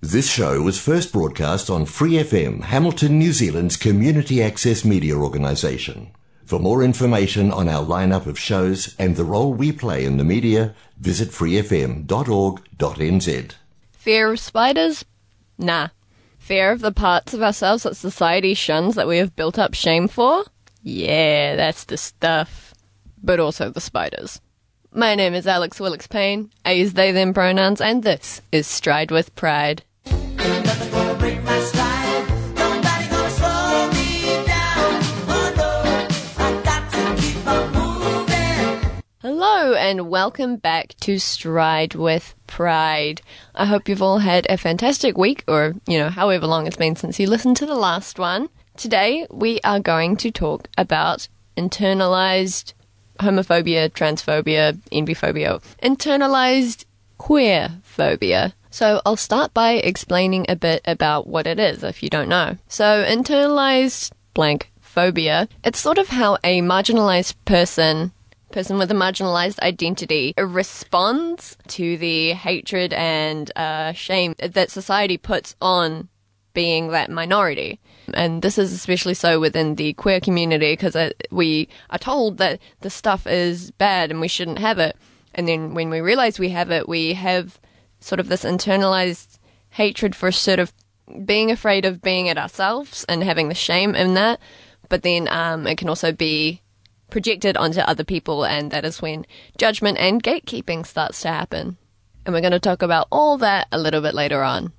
This show was first broadcast on Free FM, Hamilton, New Zealand's community access media organisation. For more information on our lineup of shows and the role we play in the media, visit freefm.org.nz. Fear of spiders? Nah. Fear of the parts of ourselves that society shuns that we have built up shame for? Yeah, that's the stuff. But also the spiders. My name is Alex Willix Payne. I use they them pronouns, and this is Stride with Pride. Hello, and welcome back to Stride with Pride. I hope you've all had a fantastic week, or, you know, however long it's been since you listened to the last one. Today, we are going to talk about internalized homophobia, transphobia, enbyphobia, internalized queer phobia. So I'll start by explaining a bit about what it is if you don't know. So internalized blank phobia, it's sort of how a marginalized person person with a marginalized identity responds to the hatred and uh, shame that society puts on being that minority. And this is especially so within the queer community because we are told that the stuff is bad and we shouldn't have it. And then when we realize we have it, we have sort of this internalized hatred for sort of being afraid of being it ourselves and having the shame in that. But then um, it can also be projected onto other people, and that is when judgment and gatekeeping starts to happen. And we're going to talk about all that a little bit later on.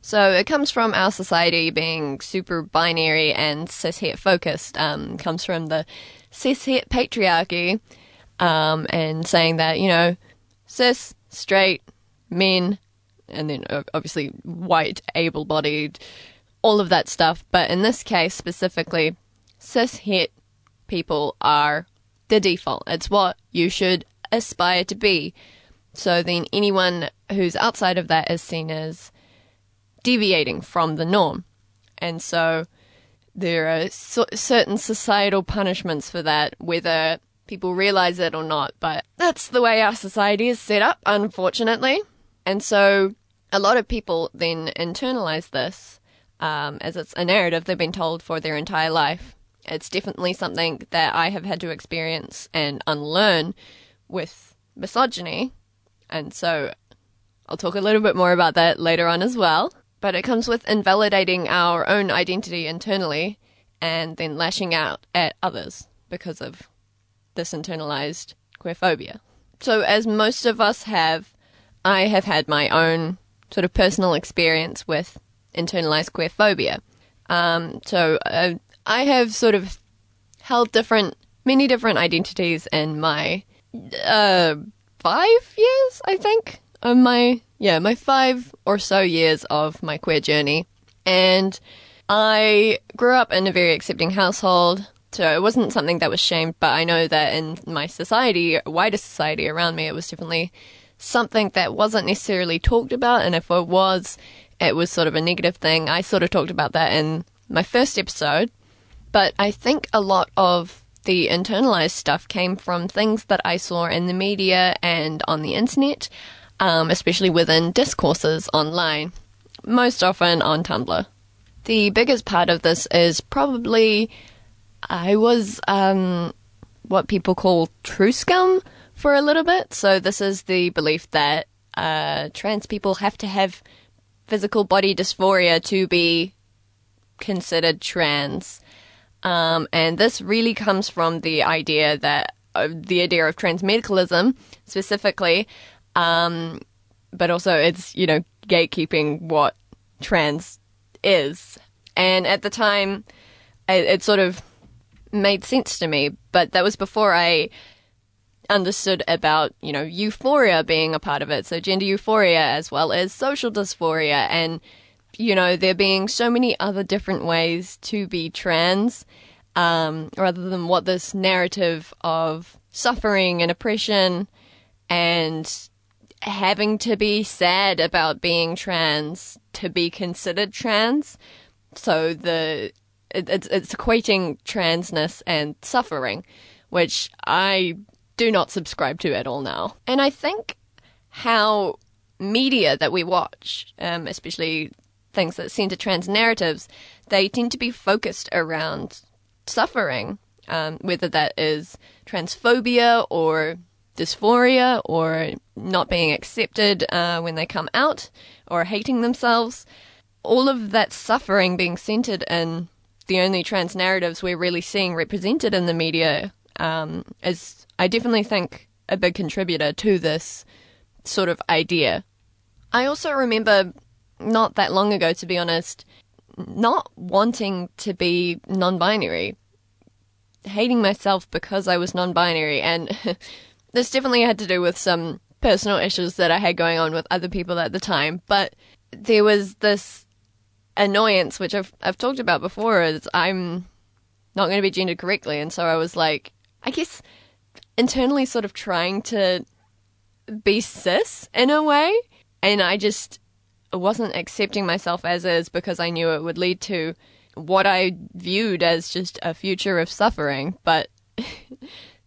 So it comes from our society being super binary and cishet focused. Um, comes from the cishet patriarchy, um, and saying that you know, cis, straight, men, and then obviously white, able-bodied, all of that stuff. But in this case specifically, cishet people are the default. It's what you should aspire to be. So then anyone who's outside of that is seen as deviating from the norm. And so there are so- certain societal punishments for that, whether people realize it or not. But that's the way our society is set up, unfortunately. And so a lot of people then internalize this um, as it's a narrative they've been told for their entire life. It's definitely something that I have had to experience and unlearn with misogyny. And so I'll talk a little bit more about that later on as well. But it comes with invalidating our own identity internally and then lashing out at others because of this internalized queerphobia. So, as most of us have, I have had my own sort of personal experience with internalized queerphobia. Um, so, uh, I have sort of held different, many different identities in my uh, five years, I think, of my yeah, my five or so years of my queer journey. And I grew up in a very accepting household. So it wasn't something that was shamed, but I know that in my society, wider society around me, it was definitely something that wasn't necessarily talked about. And if it was, it was sort of a negative thing. I sort of talked about that in my first episode. But I think a lot of the internalized stuff came from things that I saw in the media and on the internet um, especially within discourses online, most often on Tumblr. The biggest part of this is probably I was um, what people call truscum for a little bit. So, this is the belief that uh, trans people have to have physical body dysphoria to be considered trans. Um, and this really comes from the idea that uh, the idea of transmedicalism specifically, um, but also it's, you know, gatekeeping what trans is. And at the time, it, it sort of made sense to me, but that was before I understood about, you know, euphoria being a part of it. So gender euphoria as well as social dysphoria and, you know, there being so many other different ways to be trans, um, rather than what this narrative of suffering and oppression and having to be sad about being trans to be considered trans. So the it, it's it's equating transness and suffering, which I do not subscribe to at all now. And I think how media that we watch, um, especially things that center trans narratives, they tend to be focused around suffering, um, whether that is transphobia or dysphoria or not being accepted uh, when they come out or hating themselves. All of that suffering being centered in the only trans narratives we're really seeing represented in the media um, is, I definitely think, a big contributor to this sort of idea. I also remember not that long ago, to be honest, not wanting to be non binary, hating myself because I was non binary. And this definitely had to do with some personal issues that I had going on with other people at the time. But there was this annoyance, which I've, I've talked about before, is I'm not going to be gendered correctly. And so I was like, I guess internally sort of trying to be cis in a way. And I just wasn't accepting myself as is because I knew it would lead to what I viewed as just a future of suffering. But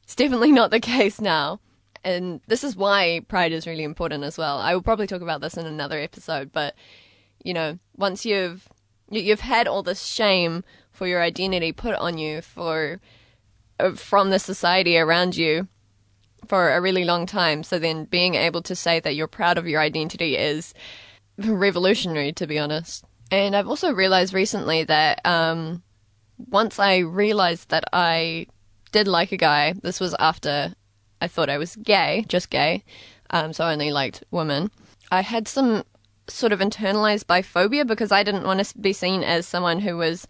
it's definitely not the case now. And this is why pride is really important as well. I will probably talk about this in another episode, but you know, once you've you- you've had all this shame for your identity put on you for from the society around you for a really long time. So then being able to say that you're proud of your identity is revolutionary, to be honest. And I've also realized recently that um, once I realized that I did like a guy, this was after I thought I was gay, just gay, um, so I only liked women. I had some sort of internalized biphobia because I didn't want to be seen as someone who was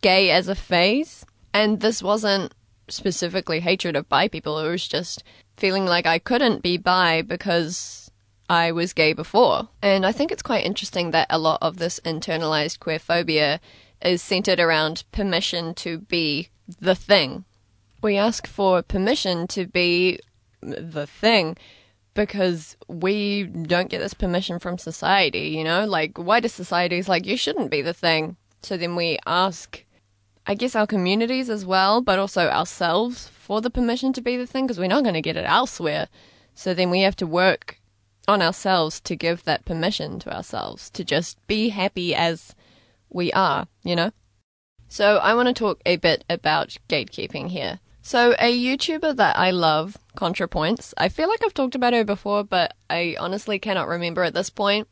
gay as a phase. And this wasn't specifically hatred of bi people, it was just feeling like I couldn't be bi because I was gay before. And I think it's quite interesting that a lot of this internalized queer phobia is centered around permission to be the thing. We ask for permission to be the thing because we don't get this permission from society, you know? Like, why does society is like, you shouldn't be the thing? So then we ask, I guess, our communities as well, but also ourselves for the permission to be the thing because we're not going to get it elsewhere. So then we have to work on ourselves to give that permission to ourselves to just be happy as we are, you know? So I want to talk a bit about gatekeeping here. So a YouTuber that I love, ContraPoints, I feel like I've talked about her before, but I honestly cannot remember at this point.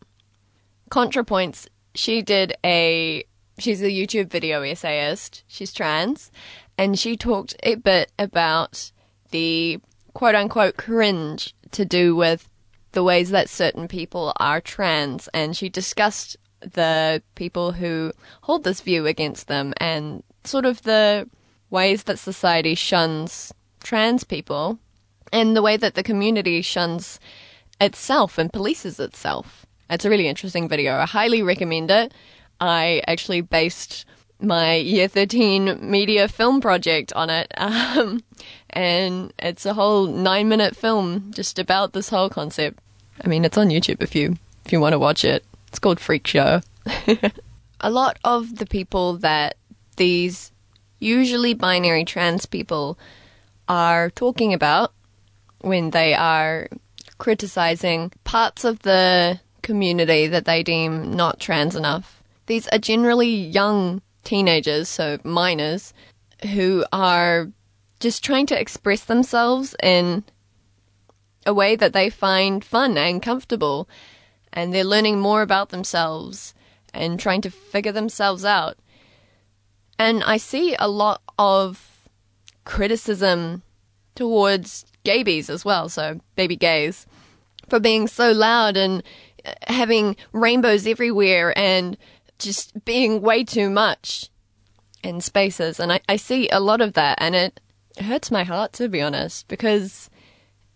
ContraPoints, she did a she's a YouTube video essayist. She's trans, and she talked a bit about the quote unquote cringe to do with the ways that certain people are trans, and she discussed the people who hold this view against them and sort of the ways that society shuns trans people and the way that the community shuns itself and polices itself. It's a really interesting video. I highly recommend it. I actually based my year 13 media film project on it. Um, and it's a whole nine minute film just about this whole concept. I mean, it's on YouTube if you, if you want to watch it. It's called Freak Show. a lot of the people that these usually binary trans people are talking about when they are criticizing parts of the community that they deem not trans enough. These are generally young teenagers, so minors, who are just trying to express themselves in a way that they find fun and comfortable. And they're learning more about themselves and trying to figure themselves out. And I see a lot of criticism towards gaybies as well, so baby gays, for being so loud and having rainbows everywhere and just being way too much in spaces. And I, I see a lot of that, and it hurts my heart, to be honest, because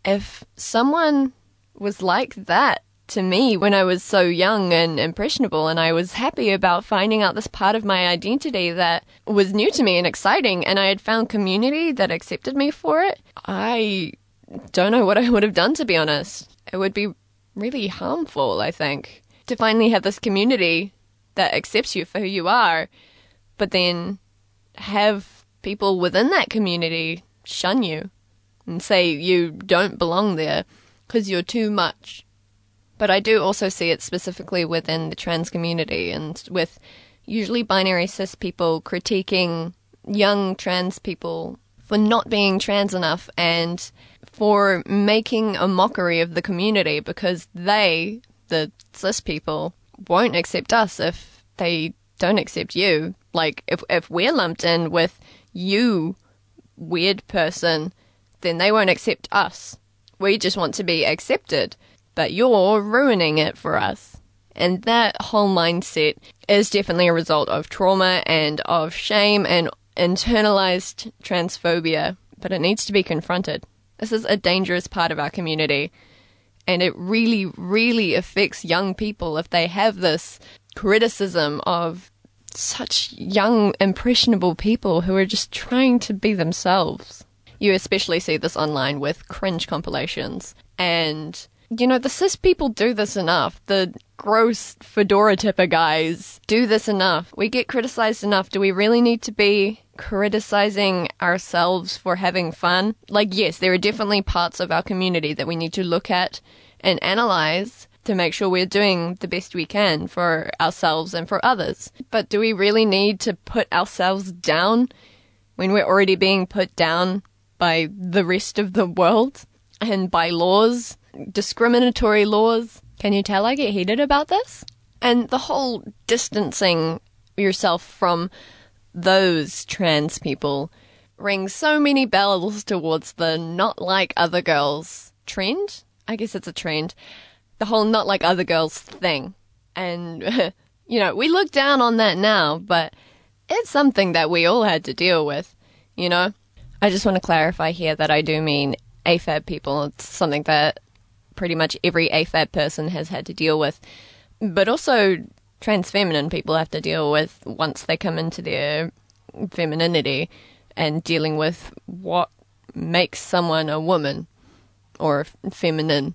if someone was like that to me when I was so young and impressionable, and I was happy about finding out this part of my identity that was new to me and exciting, and I had found community that accepted me for it, I don't know what I would have done, to be honest. It would be really harmful, I think, to finally have this community that accepts you for who you are, but then have people within that community shun you and say you don't belong there because you're too much. But I do also see it specifically within the trans community and with usually binary cis people critiquing young trans people for not being trans enough and for making a mockery of the community because they, the cis people, won't accept us if they don't accept you. Like, if, if we're lumped in with you, weird person, then they won't accept us. We just want to be accepted, but you're ruining it for us. And that whole mindset is definitely a result of trauma and of shame and internalized transphobia, but it needs to be confronted. This is a dangerous part of our community, and it really, really affects young people if they have this criticism of such young, impressionable people who are just trying to be themselves. You especially see this online with cringe compilations. And, you know, the cis people do this enough. The gross fedora tipper guys do this enough. We get criticized enough. Do we really need to be criticizing ourselves for having fun? Like, yes, there are definitely parts of our community that we need to look at and analyze to make sure we're doing the best we can for ourselves and for others. But do we really need to put ourselves down when we're already being put down by the rest of the world and by laws, discriminatory laws? Can you tell I get heated about this? And the whole distancing yourself from those trans people rings so many bells towards the not like other girls trend. I guess it's a trend the whole not like other girls thing. And, you know, we look down on that now, but it's something that we all had to deal with, you know? I just want to clarify here that I do mean AFAB people. It's something that pretty much every AFAB person has had to deal with. But also, trans feminine people have to deal with once they come into their femininity and dealing with what makes someone a woman or feminine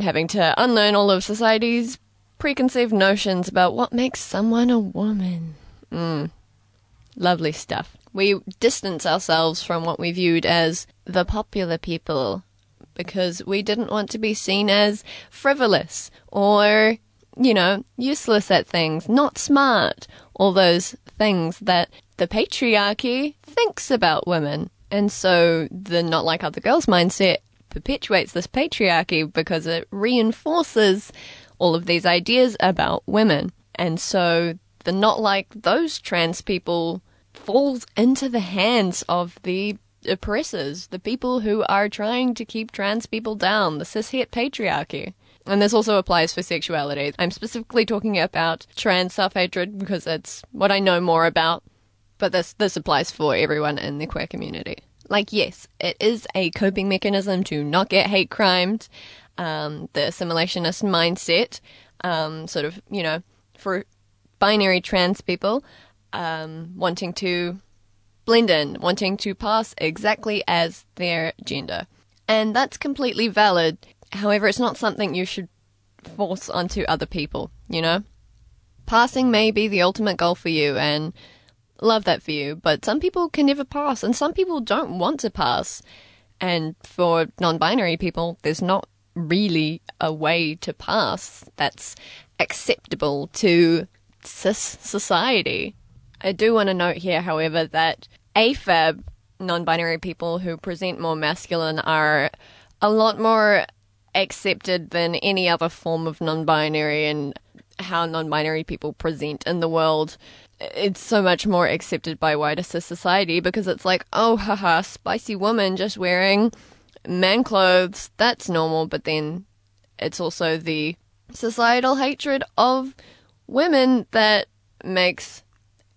having to unlearn all of society's preconceived notions about what makes someone a woman. Mm. Lovely stuff. We distance ourselves from what we viewed as the popular people because we didn't want to be seen as frivolous or, you know, useless at things, not smart, all those things that the patriarchy thinks about women. And so the not like other girls mindset perpetuates this patriarchy because it reinforces all of these ideas about women. And so the not like those trans people falls into the hands of the oppressors, the people who are trying to keep trans people down, the cishet patriarchy. And this also applies for sexuality. I'm specifically talking about trans self hatred because it's what I know more about, but this, this applies for everyone in the queer community. Like, yes, it is a coping mechanism to not get hate crimed. Um, the assimilationist mindset, um, sort of, you know, for binary trans people, um, wanting to blend in, wanting to pass exactly as their gender. And that's completely valid. However, it's not something you should force onto other people, you know? Passing may be the ultimate goal for you, and love that for you, but some people can never pass, and some people don't want to pass. And for non binary people, there's not really a way to pass that's acceptable to cis society. I do want to note here, however, that AFAB non binary people who present more masculine are a lot more accepted than any other form of non binary and how non binary people present in the world. It's so much more accepted by wider society because it's like, oh, haha, spicy woman just wearing man clothes. That's normal. But then it's also the societal hatred of women that makes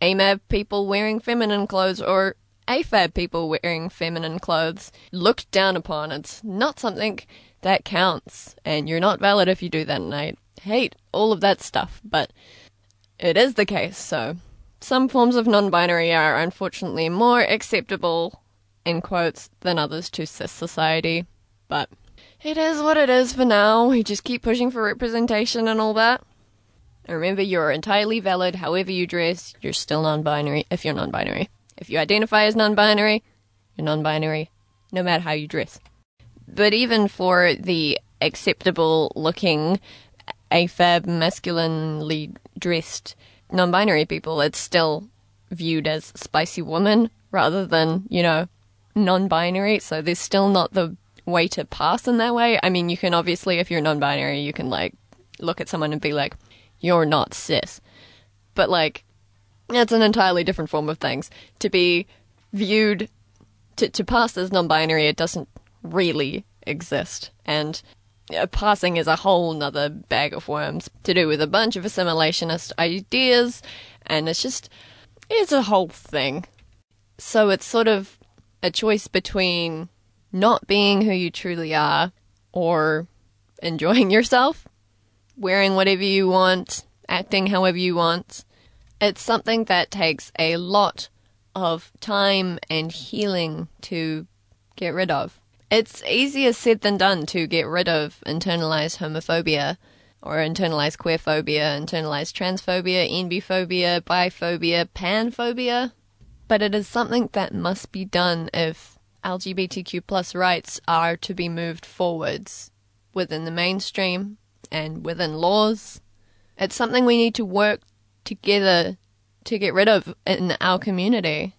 AMAB people wearing feminine clothes or AFAB people wearing feminine clothes looked down upon. It's not something that counts, and you're not valid if you do that, and I hate all of that stuff, but it is the case, so some forms of non binary are unfortunately more acceptable, in quotes, than others to cis society, but it is what it is for now. We just keep pushing for representation and all that. And remember, you're entirely valid however you dress, you're still non binary if you're non binary. If you identify as non binary, you're non binary, no matter how you dress. But even for the acceptable looking, AFAB, masculinely dressed non binary people. It's still viewed as spicy woman rather than, you know, non binary. So there's still not the way to pass in that way. I mean, you can obviously, if you're non binary, you can like look at someone and be like, you're not cis. But like, it's an entirely different form of things. To be viewed, to, to pass as non binary, it doesn't really exist. And uh, passing is a whole nother bag of worms to do with a bunch of assimilationist ideas, and it's just, it's a whole thing. So it's sort of a choice between not being who you truly are or enjoying yourself, wearing whatever you want, acting however you want. It's something that takes a lot of time and healing to get rid of. It's easier said than done to get rid of internalized homophobia or internalized queerphobia, internalized transphobia, enbyphobia, biphobia, panphobia. But it is something that must be done if LGBTQ plus rights are to be moved forwards within the mainstream and within laws. It's something we need to work together to get rid of in our community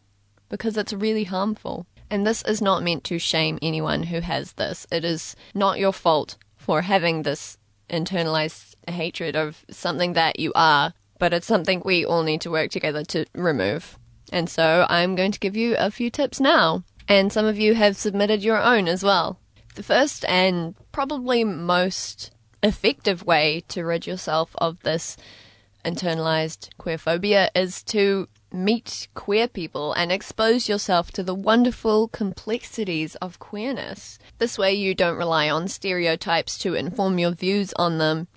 because it's really harmful. And this is not meant to shame anyone who has this. It is not your fault for having this internalized hatred of something that you are, but it's something we all need to work together to remove. And so I'm going to give you a few tips now. And some of you have submitted your own as well. The first and probably most effective way to rid yourself of this internalized queerphobia is to meet queer people and expose yourself to the wonderful complexities of queerness. This way, you don't rely on stereotypes to inform your views on them.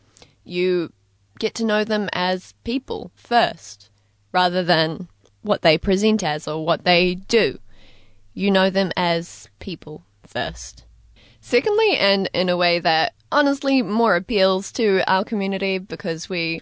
You get to know them as people first, rather than what they present as or what they do. You know them as people first. Secondly, and in a way that honestly more appeals to our community because we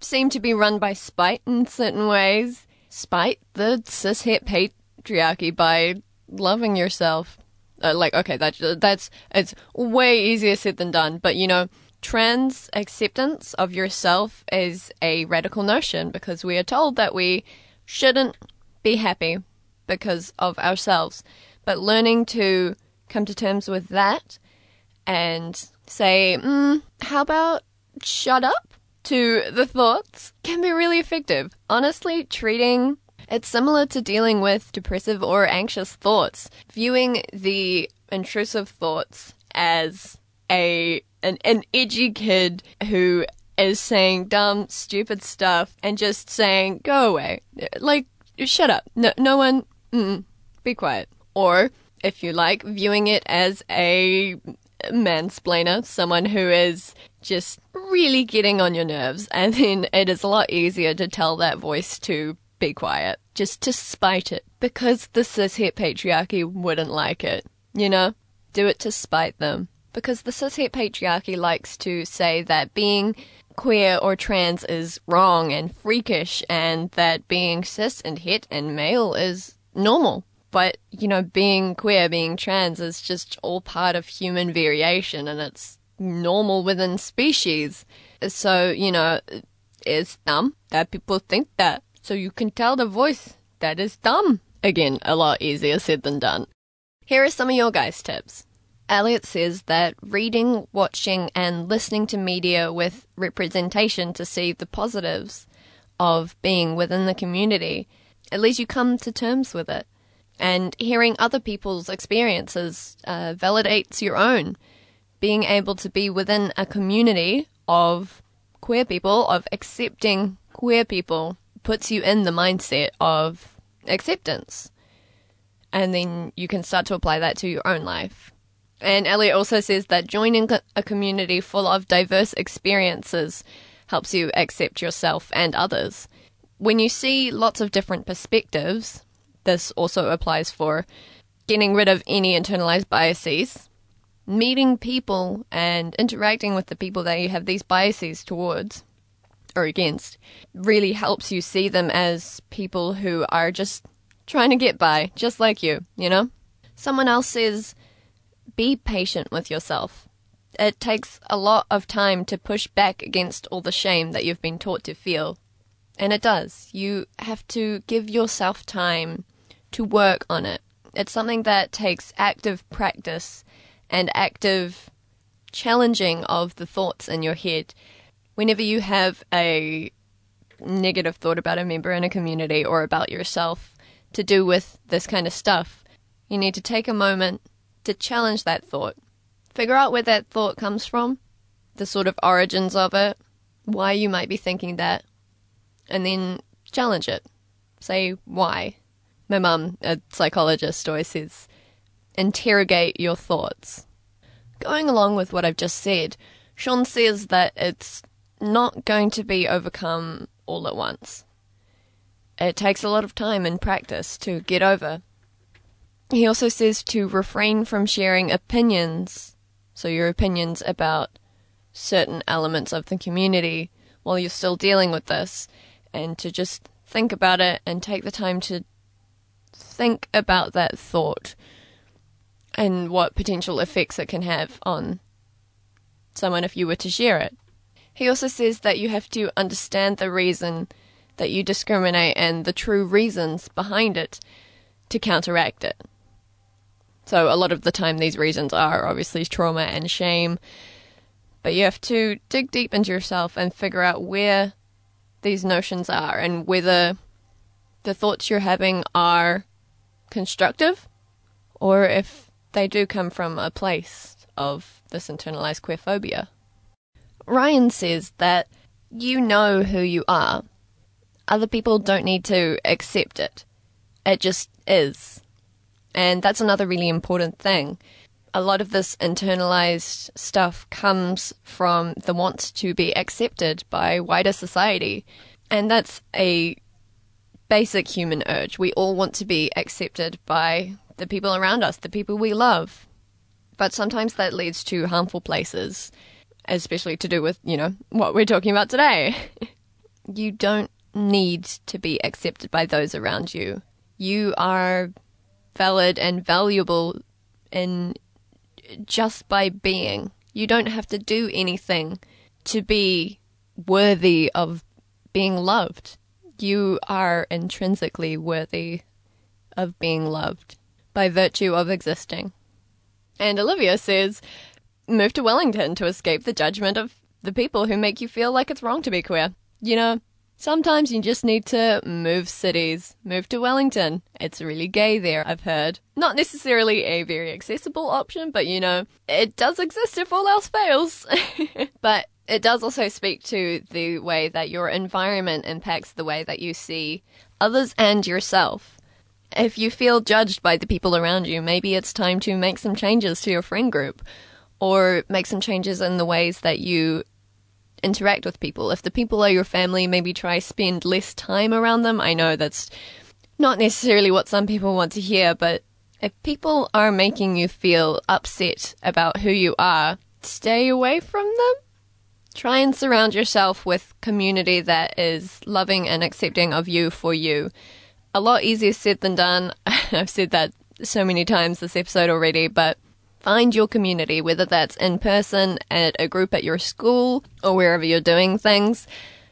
seem to be run by spite in certain ways. Spite the cishet patriarchy by loving yourself. Uh, like, okay, that, that's, it's way easier said than done, but you know, trans acceptance of yourself is a radical notion because we are told that we shouldn't be happy because of ourselves. But learning to come to terms with that and say, mm, how about shut up to the thoughts can be really effective. Honestly, treating it's similar to dealing with depressive or anxious thoughts, viewing the intrusive thoughts as a an, an edgy kid who is saying dumb, stupid stuff and just saying, go away. Like, shut up. No, no one, be quiet. Or, if you like, viewing it as a mansplainer, someone who is just really getting on your nerves, and then it is a lot easier to tell that voice to be quiet, just to spite it, because the cishet patriarchy wouldn't like it. You know? Do it to spite them. Because the cishet patriarchy likes to say that being queer or trans is wrong and freakish, and that being cis and het and male is normal. But, you know, being queer, being trans is just all part of human variation and it's normal within species. So, you know, it's dumb that people think that. So you can tell the voice that is dumb. Again, a lot easier said than done. Here are some of your guys' tips. Elliot says that reading, watching, and listening to media with representation to see the positives of being within the community, at least you come to terms with it. And hearing other people's experiences uh, validates your own. Being able to be within a community of queer people, of accepting queer people, puts you in the mindset of acceptance. And then you can start to apply that to your own life. And Elliot also says that joining a community full of diverse experiences helps you accept yourself and others. When you see lots of different perspectives, this also applies for getting rid of any internalized biases, meeting people and interacting with the people that you have these biases towards or against really helps you see them as people who are just trying to get by, just like you, you know? Someone else says, be patient with yourself. it takes a lot of time to push back against all the shame that you've been taught to feel. And it does. You have to give yourself time to work on it. It's something that takes active practice and active challenging of the thoughts in your head. Whenever you have a negative thought about a member in a community or about yourself to do with this kind of stuff, you need to take a moment to challenge that thought. Figure out where that thought comes from, the sort of origins of it, why you might be thinking that, and then challenge it. Say why. My mum, a psychologist, always says, interrogate your thoughts. Going along with what I've just said, Sean says that it's not going to be overcome all at once. It takes a lot of time and practice to get over. He also says to refrain from sharing opinions, so your opinions about certain elements of the community while you're still dealing with this, and to just think about it and take the time to think about that thought and what potential effects it can have on someone if you were to share it. He also says that you have to understand the reason that you discriminate and the true reasons behind it to counteract it. So, a lot of the time, these reasons are obviously trauma and shame, but you have to dig deep into yourself and figure out where these notions are and whether the thoughts you're having are constructive or if they do come from a place of this internalized queerphobia. Ryan says that you know who you are. Other people don't need to accept it. It just is. And that's another really important thing. A lot of this internalized stuff comes from the want to be accepted by wider society. And that's a basic human urge. We all want to be accepted by the people around us, the people we love. But sometimes that leads to harmful places, especially to do with, you know, what we're talking about today. you don't need to be accepted by those around you. You are valid and valuable in just by being. You don't have to do anything to be worthy of being loved. You are intrinsically worthy of being loved by virtue of existing. And Olivia says, move to Wellington to escape the judgment of the people who make you feel like it's wrong to be queer. You know, sometimes you just need to move cities. Move to Wellington. It's really gay there, I've heard. Not necessarily a very accessible option, but you know, it does exist if all else fails. but it does also speak to the way that your environment impacts the way that you see others and yourself. If you feel judged by the people around you, maybe it's time to make some changes to your friend group or make some changes in the ways that you interact with people. If the people are your family, maybe try spend less time around them. I know that's not necessarily what some people want to hear, but if people are making you feel upset about who you are, stay away from them. Try and surround yourself with community that is loving and accepting of you for you. A lot easier said than done. I've said that so many times this episode already, but find your community, whether that's in person at a group at your school or wherever you're doing things,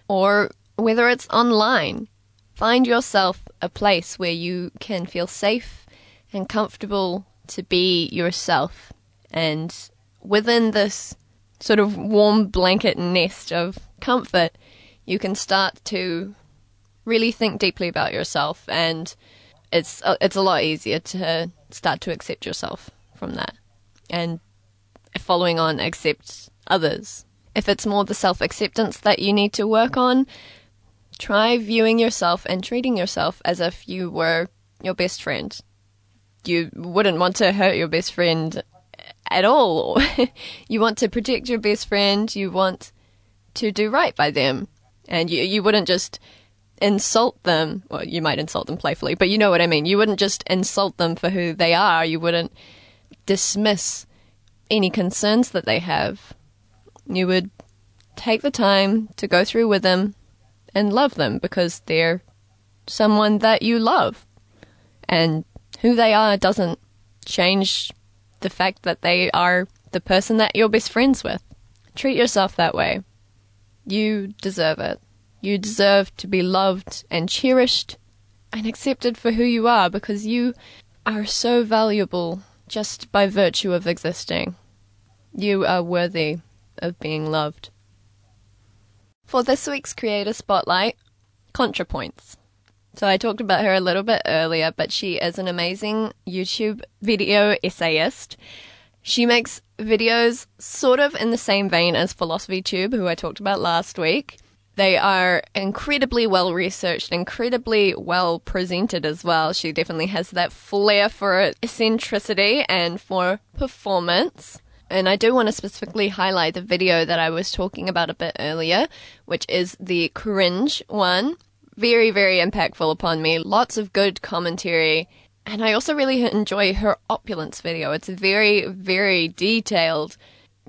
or whether it's online. Find yourself a place where you can feel safe and comfortable to be yourself. And within this sort of warm blanket nest of comfort, you can start to really think deeply about yourself and it's uh, it's a lot easier to start to accept yourself from that and following on accept others. If it's more the self acceptance that you need to work on, try viewing yourself and treating yourself as if you were your best friend. You wouldn't want to hurt your best friend at all. you want to protect your best friend, you want to do right by them. And you you wouldn't just insult them. Well, you might insult them playfully, but you know what I mean. You wouldn't just insult them for who they are. You wouldn't dismiss any concerns that they have. You would take the time to go through with them and love them because they're someone that you love. And who they are doesn't change the fact that they are the person that you're best friends with. Treat yourself that way. You deserve it. You deserve to be loved and cherished and accepted for who you are because you are so valuable just by virtue of existing. You are worthy of being loved. For this week's Creator Spotlight, ContraPoints. So I talked about her a little bit earlier, but she is an amazing YouTube video essayist. She makes videos sort of in the same vein as Philosophy Tube, who I talked about last week. They are incredibly well researched, incredibly well presented as well. She definitely has that flair for eccentricity and for performance. And I do want to specifically highlight the video that I was talking about a bit earlier, which is the cringe one. Very, very impactful upon me. Lots of good commentary. And I also really enjoy her opulence video. It's a very, very detailed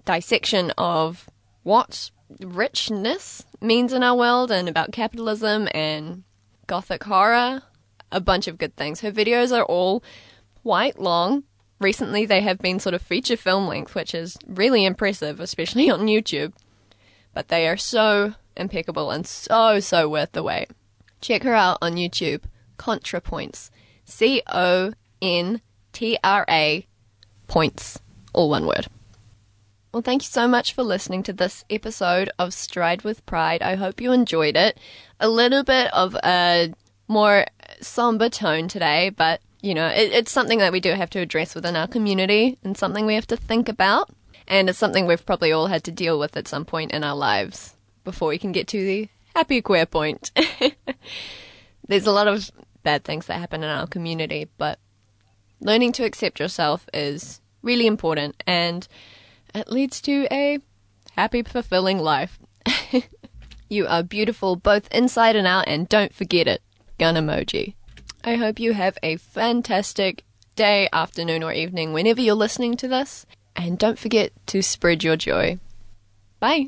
dissection of what richness means in our world and about capitalism and gothic horror. A bunch of good things. Her videos are all quite long. Recently, they have been sort of feature film length, which is really impressive, especially on YouTube. But they are so impeccable and so, so worth the wait. Check her out on YouTube. ContraPoints. C O N T R A points. All one word. Well, thank you so much for listening to this episode of Stride with Pride. I hope you enjoyed it. A little bit of a more somber tone today, but you know, it, it's something that we do have to address within our community and something we have to think about. And it's something we've probably all had to deal with at some point in our lives before we can get to the happy queer point. There's a lot of bad things that happen in our community, but learning to accept yourself is really important and it leads to a happy, fulfilling life. you are beautiful both inside and out, and don't forget it. Gun emoji. I hope you have a fantastic day, afternoon, or evening whenever you're listening to this, and don't forget to spread your joy. Bye.